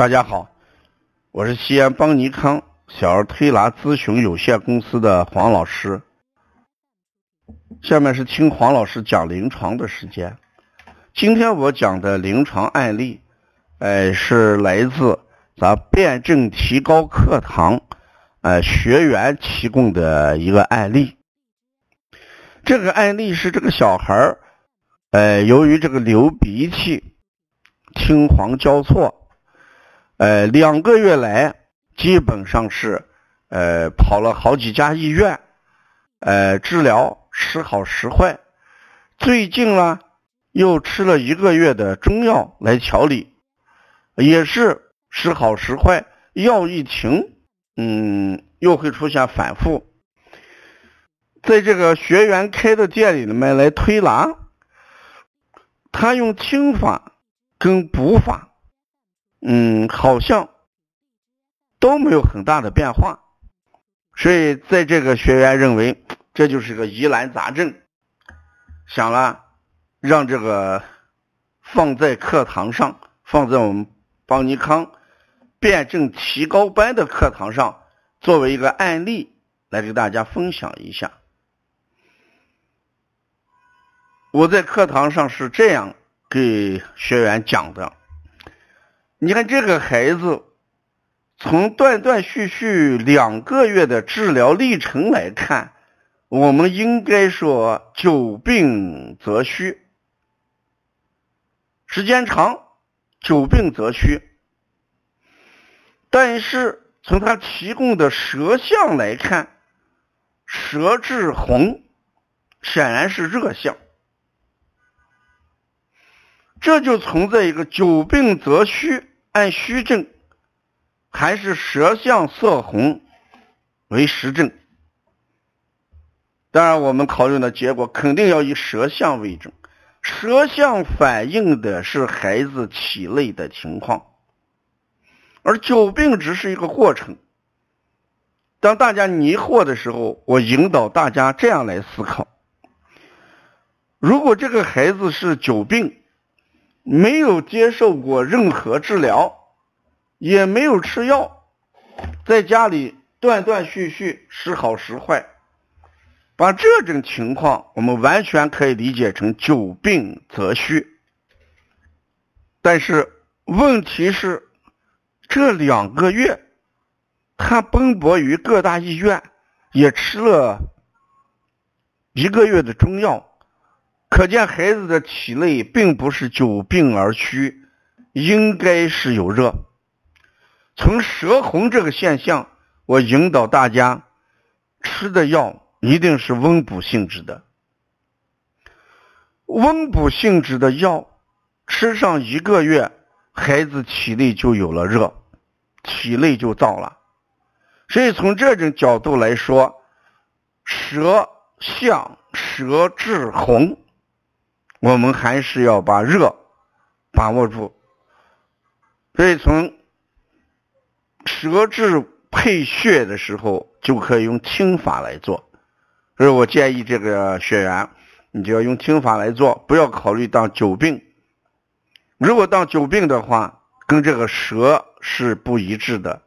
大家好，我是西安邦尼康小儿推拿咨询有限公司的黄老师。下面是听黄老师讲临床的时间。今天我讲的临床案例，呃，是来自咱辩证提高课堂呃学员提供的一个案例。这个案例是这个小孩儿，呃，由于这个流鼻涕、青黄交错。呃，两个月来基本上是呃跑了好几家医院，呃治疗时好时坏，最近呢又吃了一个月的中药来调理，也是时好时坏，药一停，嗯又会出现反复。在这个学员开的店里面来推拿，他用清法跟补法。嗯，好像都没有很大的变化，所以在这个学员认为这就是个疑难杂症，想了让这个放在课堂上，放在我们邦尼康辩证提高班的课堂上，作为一个案例来给大家分享一下。我在课堂上是这样给学员讲的。你看这个孩子，从断断续续两个月的治疗历程来看，我们应该说久病则虚。时间长，久病则虚。但是从他提供的舌象来看，舌质红，显然是热象。这就存在一个久病则虚。按虚症，还是舌象色红为实症。当然，我们考虑的结果肯定要以舌象为准。舌象反映的是孩子体内的情况，而久病只是一个过程。当大家迷惑的时候，我引导大家这样来思考：如果这个孩子是久病，没有接受过任何治疗，也没有吃药，在家里断断续续时好时坏，把这种情况我们完全可以理解成久病则虚。但是问题是，这两个月他奔波于各大医院，也吃了一个月的中药。可见孩子的体内并不是久病而虚，应该是有热。从舌红这个现象，我引导大家吃的药一定是温补性质的。温补性质的药吃上一个月，孩子体内就有了热，体内就燥了。所以从这种角度来说，舌象、舌质红。我们还是要把热把握住，所以从舌质配穴的时候，就可以用清法来做。所以我建议这个学员，你就要用清法来做，不要考虑当久病。如果当久病的话，跟这个舌是不一致的。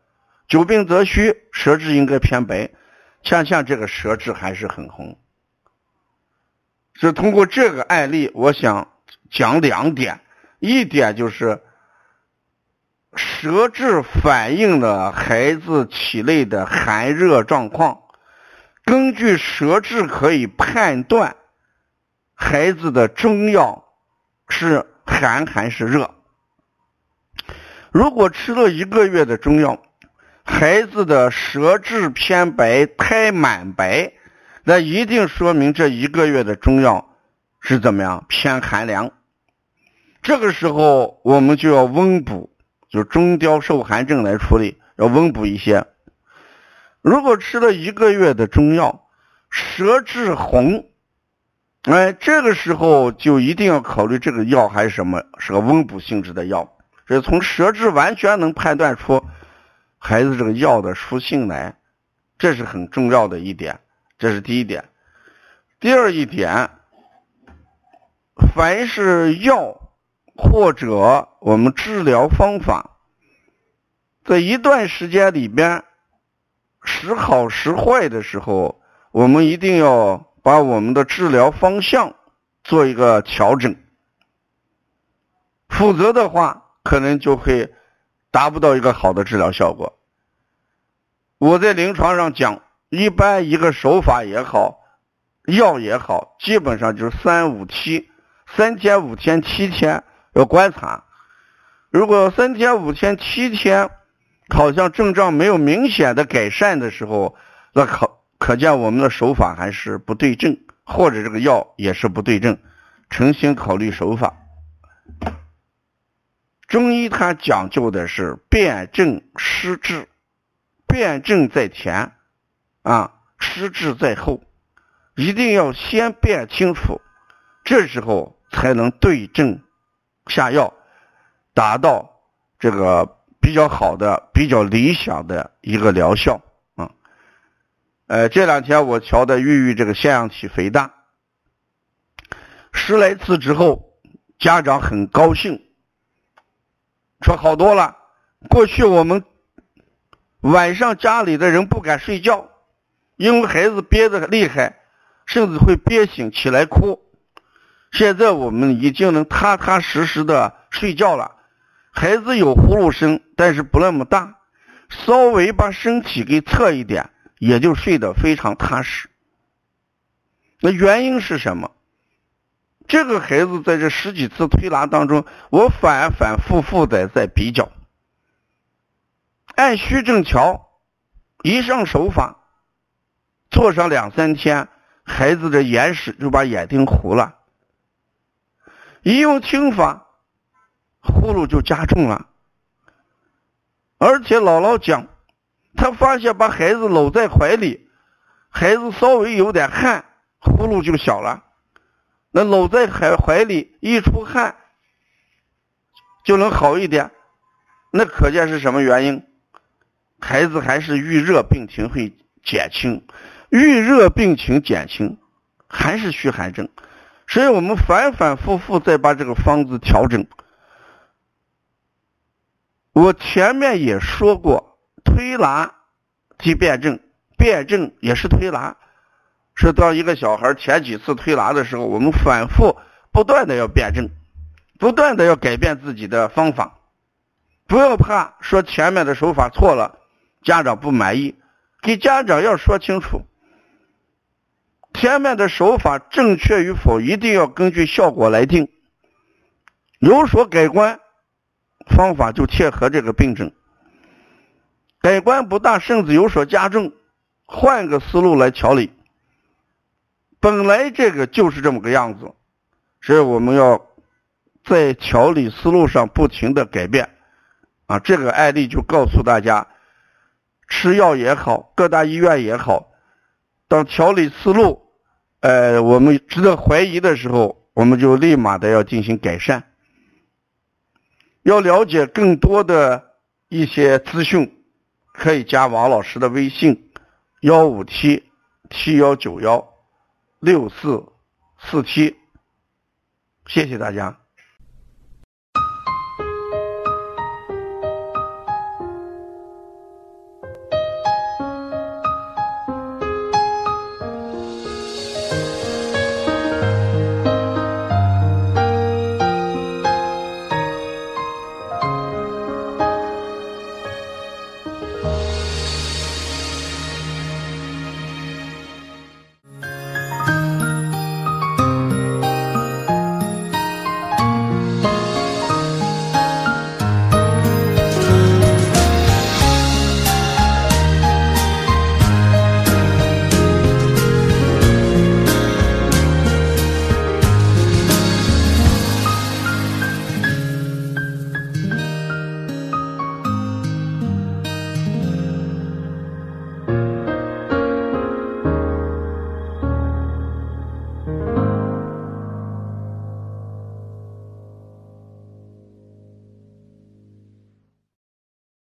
久病则虚，舌质应该偏白，恰恰这个舌质还是很红。是通过这个案例，我想讲两点。一点就是舌质反映了孩子体内的寒热状况，根据舌质可以判断孩子的中药是寒还是热。如果吃了一个月的中药，孩子的舌质偏白、苔满白。那一定说明这一个月的中药是怎么样偏寒凉，这个时候我们就要温补，就中焦受寒症来处理，要温补一些。如果吃了一个月的中药，舌质红，哎，这个时候就一定要考虑这个药还是什么，是个温补性质的药。所以从舌质完全能判断出孩子这个药的属性来，这是很重要的一点。这是第一点，第二一点，凡是药或者我们治疗方法，在一段时间里边，时好时坏的时候，我们一定要把我们的治疗方向做一个调整，否则的话，可能就会达不到一个好的治疗效果。我在临床上讲，一般一个手法也好，药也好，基本上就是三五七，三天、五天、七天要观察。如果三天、五天、七天，好像症状没有明显的改善的时候，那可可见我们的手法还是不对症，或者这个药也是不对症，重新考虑手法。中医它讲究的是辨证施治，辨证在前，啊，施治在后，一定要先辨清楚，这时候才能对症下药，达到这个。比较好的、比较理想的一个疗效啊，呃，这两天我调的郁郁这个腺样体肥大，十来次之后，家长很高兴，说好多了。过去我们晚上家里的人不敢睡觉，因为孩子憋得厉害，甚至会憋醒起来哭。现在我们已经能踏踏实实的睡觉了。孩子有呼噜声，但是不那么大，稍微把身体给侧一点，也就睡得非常踏实。那原因是什么？这个孩子在这十几次推拿当中，我反反复复的在比较，按虚症调，一上手法，做上两三天，孩子的眼屎就把眼睛糊了；一用听法。呼噜就加重了，而且姥姥讲，她发现把孩子搂在怀里，孩子稍微有点汗，呼噜就小了。那搂在怀怀里一出汗，就能好一点。那可见是什么原因？孩子还是遇热病情会减轻，预热病情减轻，还是虚寒症。所以我们反反复复再把这个方子调整。我前面也说过，推拿即辩证，辩证也是推拿。是当一个小孩前几次推拿的时候，我们反复不断的要辩证，不断的要改变自己的方法。不要怕说前面的手法错了，家长不满意，给家长要说清楚，前面的手法正确与否，一定要根据效果来定，有所改观。方法就切合这个病症，改观不大，甚至有所加重，换个思路来调理。本来这个就是这么个样子，所以我们要在调理思路上不停的改变。啊，这个案例就告诉大家，吃药也好，各大医院也好，当调理思路，呃，我们值得怀疑的时候，我们就立马的要进行改善。要了解更多的一些资讯，可以加王老师的微信：幺五七七幺九幺六四四七。谢谢大家。